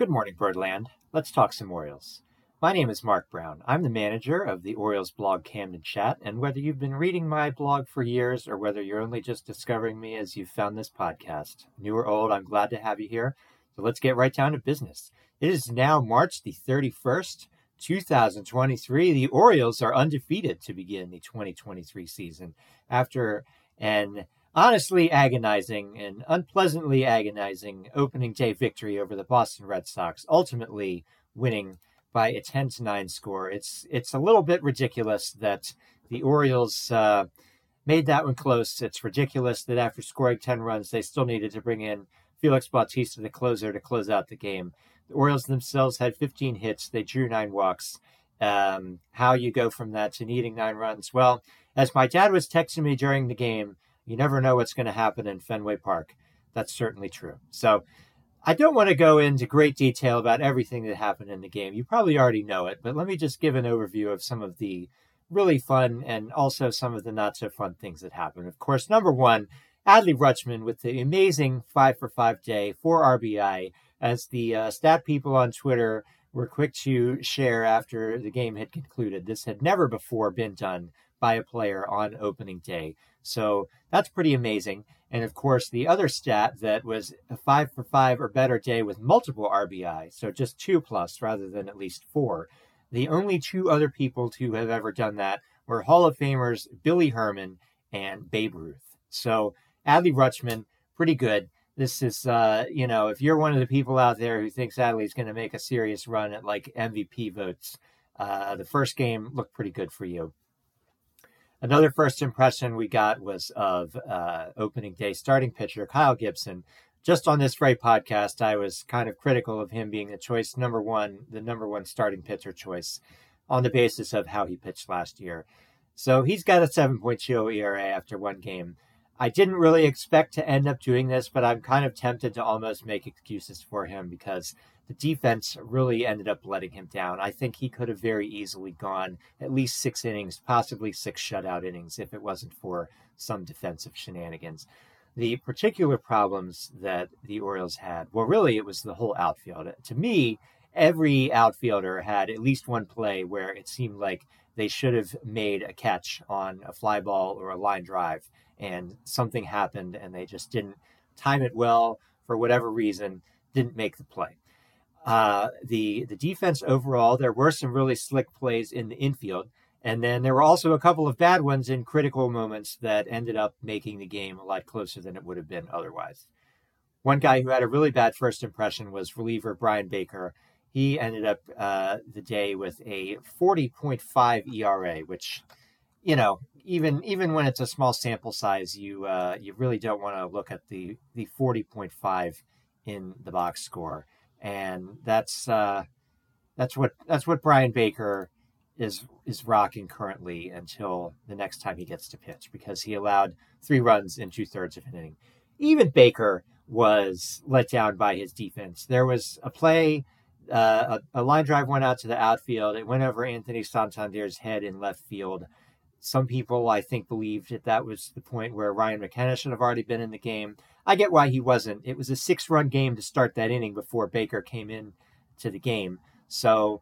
Good morning, Birdland. Let's talk some Orioles. My name is Mark Brown. I'm the manager of the Orioles blog Camden Chat, and whether you've been reading my blog for years or whether you're only just discovering me as you've found this podcast, new or old, I'm glad to have you here. So let's get right down to business. It is now March the 31st, 2023. The Orioles are undefeated to begin the 2023 season after an honestly agonizing and unpleasantly agonizing opening day victory over the Boston Red Sox, ultimately winning by a 10 to 9 score. It's it's a little bit ridiculous that the Orioles uh, made that one close. It's ridiculous that after scoring 10 runs, they still needed to bring in Felix Bautista, the closer, to close out the game. The Orioles themselves had 15 hits. They drew nine walks. Um, how you go from that to needing nine runs? Well, as my dad was texting me during the game, you never know what's going to happen in Fenway Park. That's certainly true. So I don't want to go into great detail about everything that happened in the game. You probably already know it, but let me just give an overview of some of the really fun and also some of the not so fun things that happened. Of course, number one, Adley Rutschman with the amazing five for five day, four RBI, as the uh, stat people on Twitter were quick to share after the game had concluded. This had never before been done by a player on opening day. So that's pretty amazing. And of course, the other stat that was a five for five or better day with multiple RBI, so just two plus rather than at least four. The only two other people to have ever done that were Hall of Famers Billy Herman and Babe Ruth. So Adley Rutschman, pretty good. This is, uh, you know, if you're one of the people out there who thinks Adley's going to make a serious run at like MVP votes, uh, the first game looked pretty good for you. Another first impression we got was of uh, opening day starting pitcher Kyle Gibson. Just on this very podcast, I was kind of critical of him being the choice number one, the number one starting pitcher choice on the basis of how he pitched last year. So he's got a 7.2 ERA after one game. I didn't really expect to end up doing this, but I'm kind of tempted to almost make excuses for him because the defense really ended up letting him down. I think he could have very easily gone at least six innings, possibly six shutout innings, if it wasn't for some defensive shenanigans. The particular problems that the Orioles had, well, really, it was the whole outfield. To me, every outfielder had at least one play where it seemed like they should have made a catch on a fly ball or a line drive, and something happened and they just didn't time it well for whatever reason, didn't make the play. Uh, the the defense overall, there were some really slick plays in the infield, and then there were also a couple of bad ones in critical moments that ended up making the game a lot closer than it would have been otherwise. One guy who had a really bad first impression was reliever Bryan Baker. He ended up uh, the day with a 40.5 ERA, which, you know, even even when it's a small sample size, you uh, you really don't want to look at the the 40.5 in the box score and that's uh, that's what that's what Bryan Baker is is rocking currently until the next time he gets to pitch because he allowed three runs in two thirds of an inning. Even Baker was let down by his defense. There was a play, uh, a, a, line drive went out to the outfield. It went over Anthony Santander's head in left field. Some people, I think, believed that that was the point where Ryan McKenna should have already been in the game. I get why he wasn't. It was a six-run game to start that inning before Baker came in to the game. So,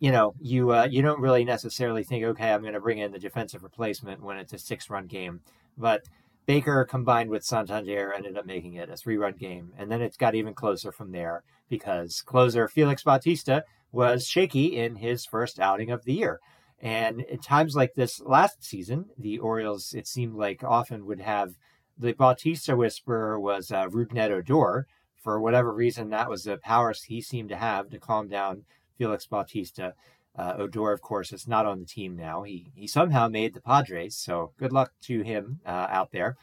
you know, you uh, you don't really necessarily think, okay, I'm going to bring in the defensive replacement when it's a six-run game. But Baker combined with Santander ended up making it a three-run game, and then it got even closer from there because closer Felix Bautista was shaky in his first outing of the year. And at times like this last season, the Orioles, it seemed like often would have the Bautista whisperer was uh, Rougned Odor. For whatever reason, that was the powers he seemed to have to calm down Felix Bautista. Uh, Odor, of course, is not on the team now. He he somehow made the Padres, so good luck to him uh, out there.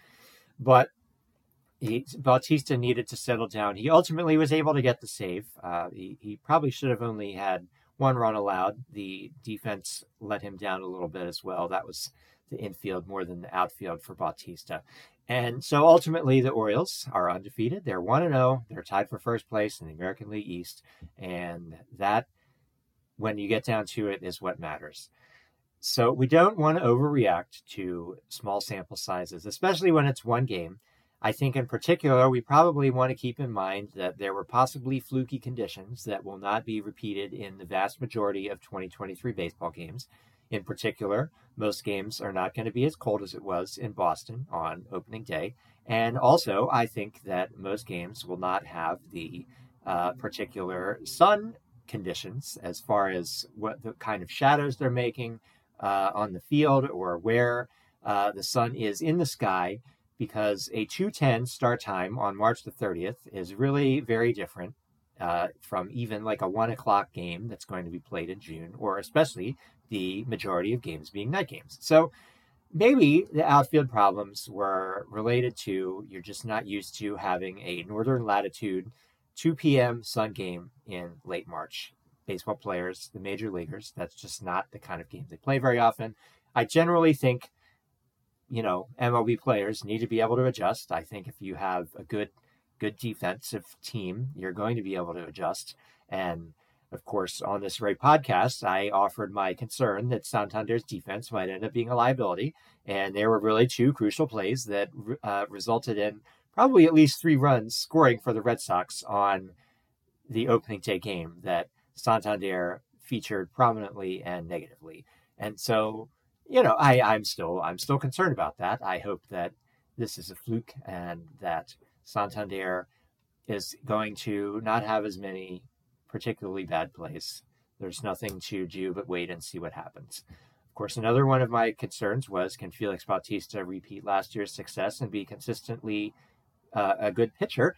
But he, Bautista needed to settle down. He ultimately was able to get the save. Uh, he, he probably should have only had one run allowed. The defense let him down a little bit as well. That was the infield more than the outfield for Bautista. And so ultimately, the Orioles are undefeated. They're 1 0. They're tied for first place in the American League East. And that, when you get down to it, is what matters. So we don't want to overreact to small sample sizes, especially when it's one game. I think in particular, we probably want to keep in mind that there were possibly fluky conditions that will not be repeated in the vast majority of 2023 baseball games. In particular, most games are not going to be as cold as it was in Boston on opening day. And also, I think that most games will not have the uh, particular sun conditions as far as what the kind of shadows they're making uh, on the field or where uh, the sun is in the sky because a 210 start time on March the 30th is really very different uh, from even like a one o'clock game that's going to be played in June, or especially the majority of games being night games. So maybe the outfield problems were related to you're just not used to having a northern latitude 2 p.m. sun game in late March. Baseball players, the major leaguers, that's just not the kind of game they play very often. I generally think you know, MLB players need to be able to adjust. I think if you have a good good defensive team, you're going to be able to adjust. And of course, on this very podcast, I offered my concern that Santander's defense might end up being a liability. And there were really two crucial plays that uh, resulted in probably at least three runs scoring for the Red Sox on the opening day game that Santander featured prominently and negatively. And so you know, I, I'm still I'm still concerned about that. I hope that this is a fluke and that Santander is going to not have as many particularly bad plays. There's nothing to do but wait and see what happens. Of course, another one of my concerns was can Felix Bautista repeat last year's success and be consistently uh, a good pitcher?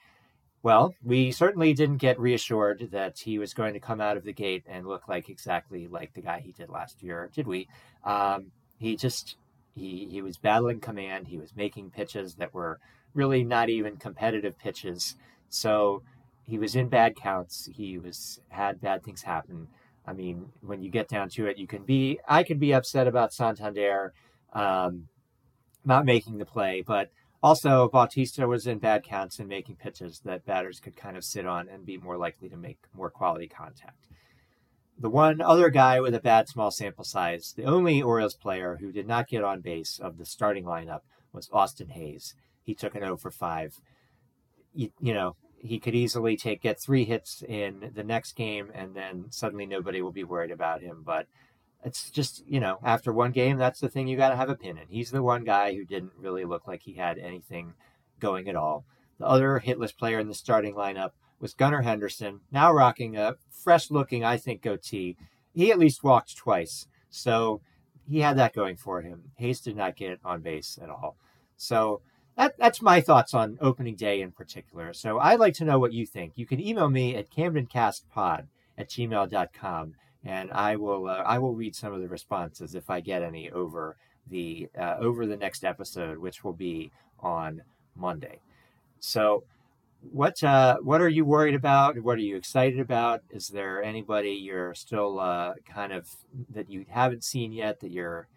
Well, we certainly didn't get reassured that he was going to come out of the gate and look like exactly like the guy he did last year, did we? Um, he just he he was battling command. He was making pitches that were really not even competitive pitches. So he was in bad counts. He was had bad things happen. I mean, when you get down to it, you can be I could be upset about Santander um, not making the play, but also, Bautista was in bad counts and making pitches that batters could kind of sit on and be more likely to make more quality contact. The one other guy with a bad small sample size, the only Orioles player who did not get on base of the starting lineup was Austin Hays. He took an 0 for 5. You, you know, he could easily take get three hits in the next game and then suddenly nobody will be worried about him. But it's just you know after one game that's the thing you got to have a pin in he's the one guy who didn't really look like he had anything going at all the other hitless player in the starting lineup was gunnar henderson now rocking a fresh looking i think goatee. He at least walked twice so he had that going for him. Hays did not get on base at all. So that, that's my thoughts on opening day in particular. So i'd like to know what you think. You can email me at camdencastpod at gmail.com and I will uh, I will read some of the responses if I get any over the uh, over the next episode, which will be on Monday. So, what uh, what are you worried about? What are you excited about? Is there anybody you're still uh, kind of that you haven't seen yet that you're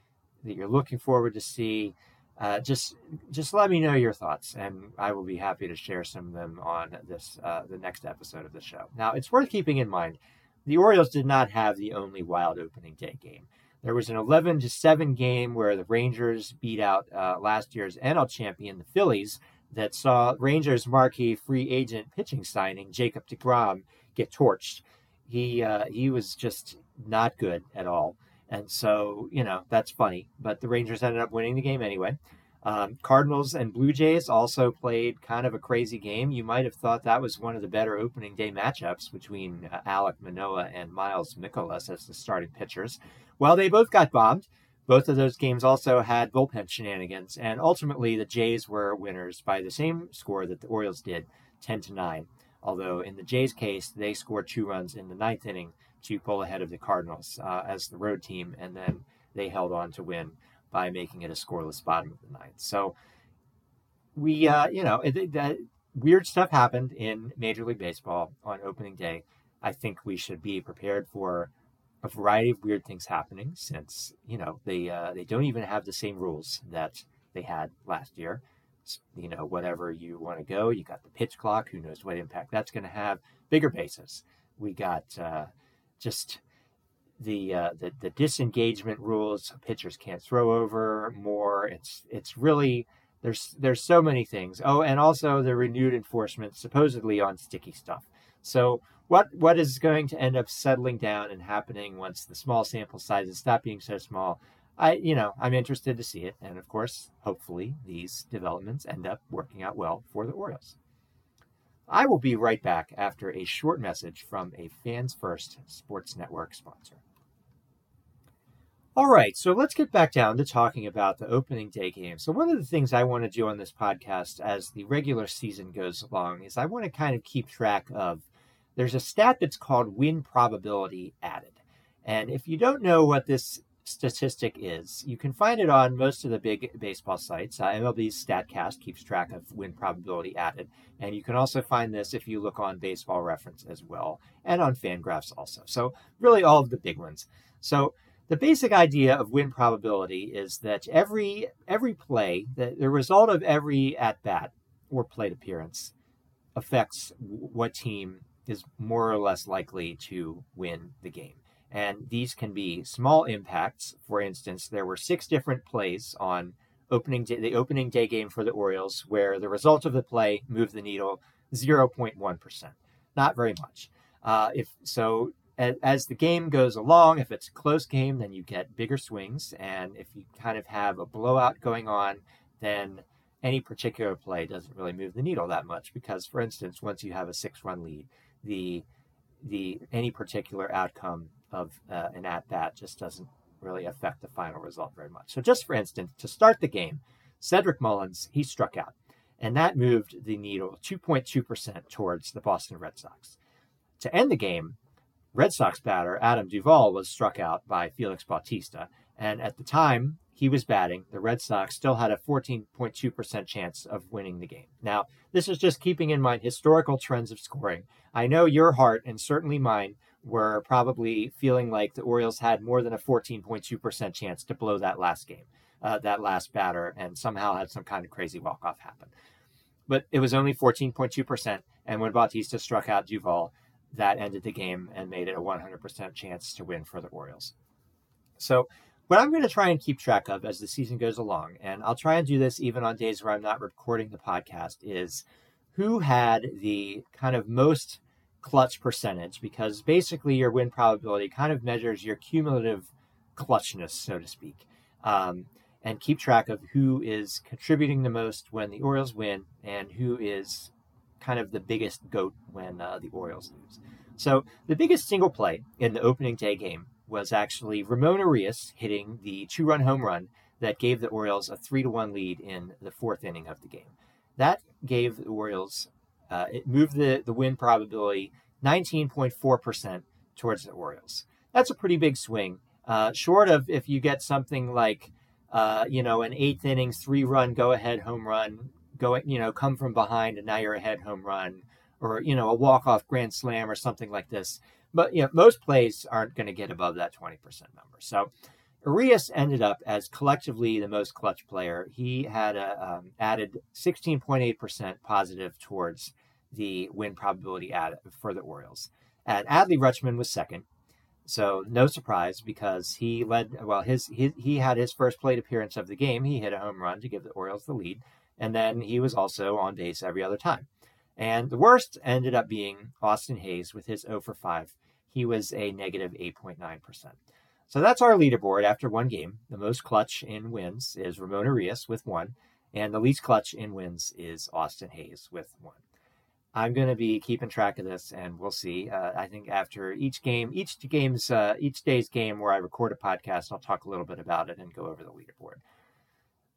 that you're looking forward to see? Uh, just just let me know your thoughts, and I will be happy to share some of them on this uh, the next episode of the show. Now, it's worth keeping in mind the Orioles did not have the only wild opening day game. There was an 11 to 7 game where the Rangers beat out uh, last year's NL champion, the Phillies, that saw Rangers marquee free agent pitching signing Jacob DeGrom get torched. He uh, he was just not good at all, and so you know that's funny. But the Rangers ended up winning the game anyway. Um, Cardinals and Blue Jays also played kind of a crazy game. You might have thought that was one of the better opening day matchups between uh, Alek Manoah and Miles Mikolas as the starting pitchers. Well, they both got bombed. Both of those games also had bullpen shenanigans, and ultimately the Jays were winners by the same score that the Orioles did, 10 to 9. Although in the Jays' case, they scored two runs in the ninth inning to pull ahead of the Cardinals uh, as the road team, and then they held on to win by making it a scoreless bottom of the ninth. So we, uh, you know, it, that weird stuff happened in Major League Baseball on opening day. I think we should be prepared for a variety of weird things happening since you know they uh, they don't even have the same rules that they had last year. You know, whatever you want to go, you got the pitch clock. Who knows what impact that's going to have? Bigger bases. We got uh, just the, uh, the the disengagement rules. Pitchers can't throw over more. It's it's really there's there's so many things. Oh, and also the renewed enforcement supposedly on sticky stuff. So what what is going to end up settling down and happening once the small sample sizes stop being so small? I you know I'm interested to see it, and of course, hopefully these developments end up working out well for the Orioles. I will be right back after a short message from a Fans First Sports Network sponsor. All right, so let's get back down to talking about the opening day game. So, one of the things I want to do on this podcast as the regular season goes along is I want to kind of keep track of there's a stat that's called win probability added. And if you don't know what this statistic is, you can find it on most of the big baseball sites. Uh, MLB's StatCast keeps track of win probability added. And you can also find this if you look on Baseball Reference as well, and on Fangraphs also. So, really, all of the big ones. So, the basic idea of win probability is that every every play, the, the result of every at bat or plate appearance, affects what team is more or less likely to win the game. And these can be small impacts. For instance, there were six different plays on opening day, the opening day game for the Orioles where the result of the play moved the needle 0.1%. Not very much. Uh, if so, as the game goes along, if it's a close game, then you get bigger swings. And if you kind of have a blowout going on, then any particular play doesn't really move the needle that much because, for instance, once you have a six-run lead, the the any particular outcome of uh, an at bat just doesn't really affect the final result very much. So, just for instance, to start the game, Cedric Mullins he struck out, and that moved the needle 2.2 percent towards the Boston Red Sox. To end the game, Red Sox batter Adam Duvall was struck out by Felix Bautista, and at the time he was batting, the Red Sox still had a 14.2% chance of winning the game. Now, this is just keeping in mind historical trends of scoring. I know your heart and certainly mine were probably feeling like the Orioles had more than a 14.2% chance to blow that last game, uh, that last batter, and somehow had some kind of crazy walk off happen. But it was only 14.2%. And when Bautista struck out Duvall, that ended the game and made it a 100% chance to win for the Orioles. So, what I'm going to try and keep track of as the season goes along, and I'll try and do this even on days where I'm not recording the podcast, is who had the kind of most clutch percentage, because basically your win probability kind of measures your cumulative clutchness, so to speak. Um, and keep track of who is contributing the most when the Orioles win and who is kind of the biggest goat when uh, the Orioles lose. So the biggest single play in the opening day game was actually Ramon Urias hitting the two-run home run that gave the Orioles a three to one lead in the fourth inning of the game. That gave the Orioles uh, it moved the the win probability 19.4 percent towards the Orioles. That's a pretty big swing. Uh, short of if you get something like uh, you know an eighth inning, three run go ahead home run going, you know, come from behind and now you're ahead home run or, you know, a walk off grand slam or something like this. But, you know, most plays aren't going to get above that 20% number. So Urias ended up as collectively the most clutch player. He had a, um, added 16.8% positive towards the win probability add for the Orioles. And Adley Rutschman was second. So no surprise because he led well his he had his first plate appearance of the game. He hit a home run to give the Orioles the lead and then he was also on base every other time. And the worst ended up being Austin Hays with his 0 for 5. He was a negative 8.9%. So that's our leaderboard after one game. The most clutch in wins is Ramon Urias with one, and the least clutch in wins is Austin Hays with one. I'm going to be keeping track of this, and we'll see. Uh, I think after each game, each game's, uh, each day's game where I record a podcast, I'll talk a little bit about it and go over the leaderboard.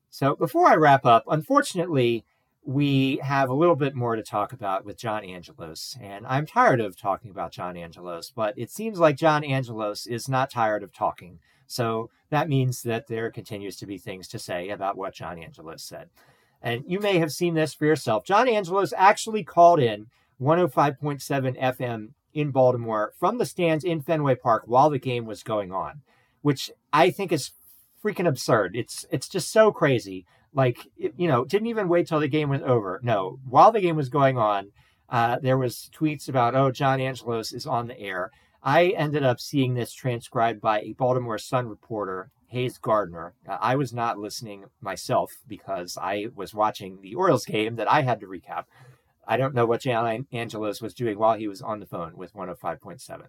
So before I wrap up, unfortunately, we have a little bit more to talk about with John Angelos. And I'm tired of talking about John Angelos, but it seems like John Angelos is not tired of talking. So that means that there continues to be things to say about what John Angelos said. And you may have seen this for yourself. John Angelos actually called in 105.7 FM in Baltimore from the stands in Fenway Park while the game was going on, which I think is freaking absurd. It's it's just so crazy. Like you know, didn't even wait till the game was over. No, while the game was going on, uh, there was tweets about oh John Angelos is on the air. I ended up seeing this transcribed by a Baltimore Sun reporter, Hayes Gardner. Uh, I was not listening myself because I was watching the Orioles game that I had to recap. I don't know what John Angelos was doing while he was on the phone with 105.7.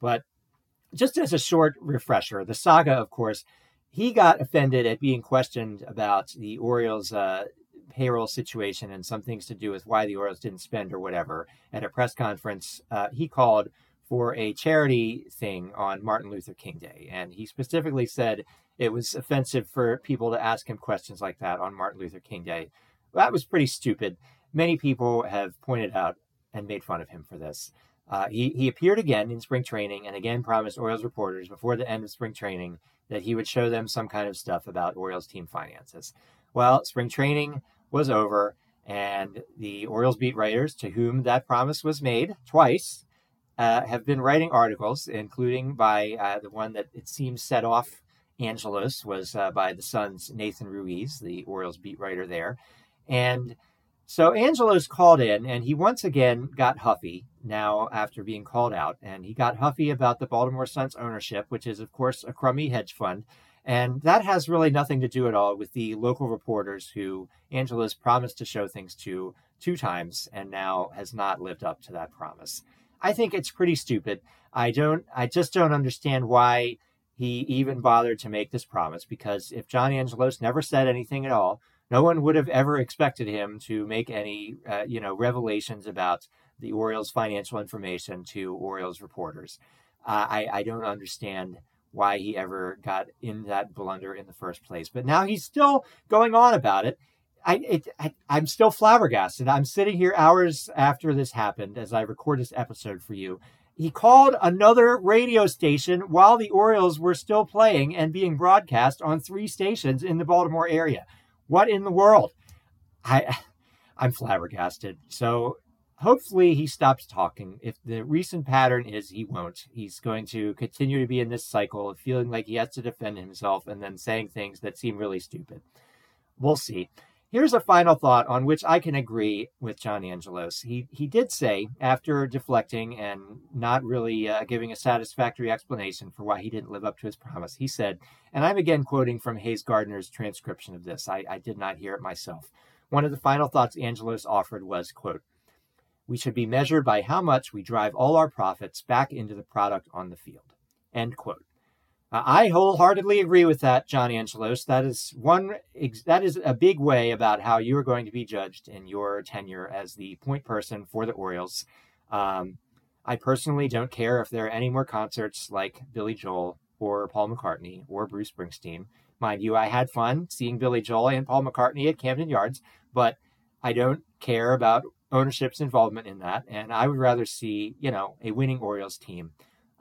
But just as a short refresher, the saga, of course, he got offended at being questioned about the Orioles' uh, payroll situation and some things to do with why the Orioles didn't spend or whatever at a press conference. Uh, he called for a charity thing on Martin Luther King Day. And he specifically said it was offensive for people to ask him questions like that on Martin Luther King Day. That was pretty stupid. Many people have pointed out and made fun of him for this. Uh, he, he appeared again in spring training and again promised Orioles reporters before the end of spring training that he would show them some kind of stuff about Orioles team finances. Well, spring training was over, and the Orioles beat writers to whom that promise was made twice uh, have been writing articles, including by uh, the one that it seems set off Angelos was uh, by the Sun's Nathan Ruiz, the Orioles beat writer there. And so Angelos called in and he once again got huffy now after being called out. And he got huffy about the Baltimore Sun's ownership, which is, of course, a crummy hedge fund. And that has really nothing to do at all with the local reporters who Angelos promised to show things to two times and now has not lived up to that promise. I think it's pretty stupid. I don't I just don't understand why he even bothered to make this promise because if John Angelos never said anything at all, no one would have ever expected him to make any uh, you know revelations about the Orioles financial information to Orioles reporters. Uh, I I don't understand why he ever got in that blunder in the first place. But now he's still going on about it. I, it, I I'm still flabbergasted. I'm sitting here hours after this happened as I record this episode for you. He called another radio station while the Orioles were still playing and being broadcast on three stations in the Baltimore area. What in the world? I I'm flabbergasted. So hopefully he stops talking. If the recent pattern is he won't, he's going to continue to be in this cycle of feeling like he has to defend himself and then saying things that seem really stupid. We'll see. Here's a final thought on which I can agree with John Angelos. He he did say after deflecting and not really uh, giving a satisfactory explanation for why he didn't live up to his promise. He said, and I'm again quoting from Hayes Gardner's transcription of this. I, I did not hear it myself. One of the final thoughts Angelos offered was, quote, we should be measured by how much we drive all our profits back into the product on the field. End quote. I wholeheartedly agree with that, John Angelos. That is one. That is a big way about how you are going to be judged in your tenure as the point person for the Orioles. Um, I personally don't care if there are any more concerts like Billy Joel or Paul McCartney or Bruce Springsteen. Mind you, I had fun seeing Billy Joel and Paul McCartney at Camden Yards, but I don't care about ownership's involvement in that. And I would rather see, you know, a winning Orioles team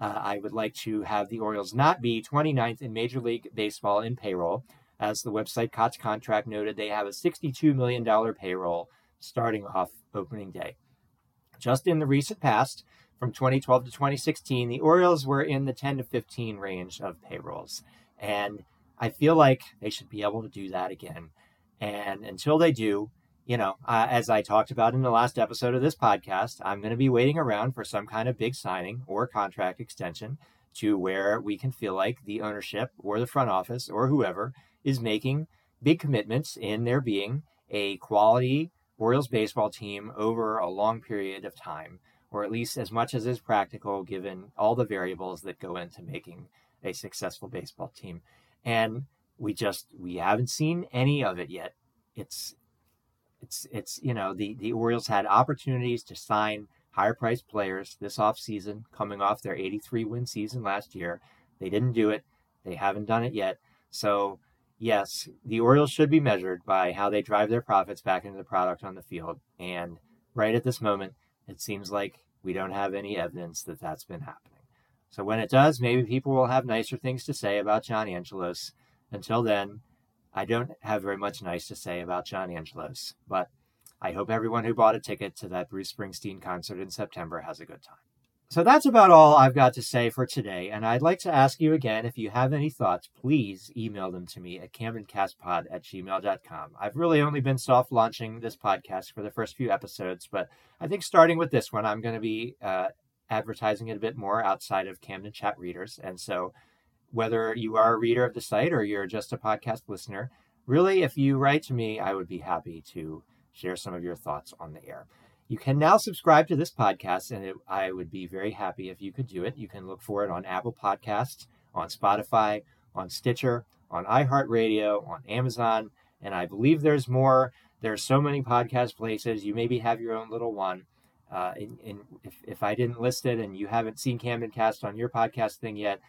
uh, I would like to have the Orioles not be 29th in Major League Baseball in payroll. As the website Cots Contract noted, they have a $62 million payroll starting off opening day. Just in the recent past, from 2012 to 2016, the Orioles were in the 10 to 15 range of payrolls. And I feel like they should be able to do that again. And until they do, you know, uh, as I talked about in the last episode of this podcast, I'm going to be waiting around for some kind of big signing or contract extension to where we can feel like the ownership or the front office or whoever is making big commitments in there being a quality Orioles baseball team over a long period of time, or at least as much as is practical given all the variables that go into making a successful baseball team. And we just we haven't seen any of it yet. It's it's it's you know the the Orioles had opportunities to sign higher priced players this offseason coming off their 83 win season last year. They didn't do it. They haven't done it yet. So, yes, the Orioles should be measured by how they drive their profits back into the product on the field. And right at this moment, it seems like we don't have any evidence that that's been happening. So, when it does, maybe people will have nicer things to say about John Angelos. Until then, I don't have very much nice to say about John Angelos, but I hope everyone who bought a ticket to that Bruce Springsteen concert in September has a good time. So that's about all I've got to say for today. And I'd like to ask you again if you have any thoughts, please email them to me at camdencastpod at gmail.com. I've really only been soft launching this podcast for the first few episodes, but I think starting with this one, I'm going to be uh, advertising it a bit more outside of Camden Chat readers. And so whether you are a reader of the site or you're just a podcast listener, really, if you write to me, I would be happy to share some of your thoughts on the air. You can now subscribe to this podcast, and it, I would be very happy if you could do it. You can look for it on Apple Podcasts, on Spotify, on Stitcher, on iHeartRadio, on Amazon, and I believe there's more. There's so many podcast places. You maybe have your own little one. Uh, and, and if, if I didn't list it and you haven't seen Camden Cast on your podcast thing yet,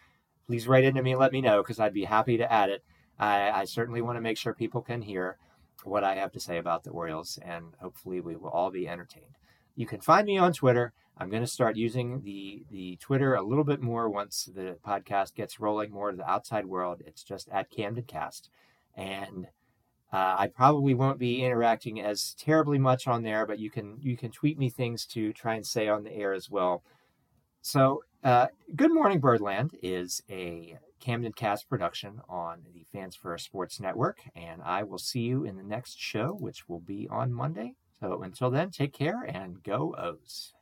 please write into me and let me know because I'd be happy to add it. I, I certainly want to make sure people can hear what I have to say about the Orioles, and hopefully we will all be entertained. You can find me on Twitter. I'm going to start using the the Twitter a little bit more once the podcast gets rolling more to the outside world. It's just at Camden Cast, and uh, I probably won't be interacting as terribly much on there, but you can you can tweet me things to try and say on the air as well. So, uh, Good Morning Birdland is a Camden Cast production on the Fans First Sports Network, and I will see you in the next show, which will be on Monday. So until then, take care and go O's.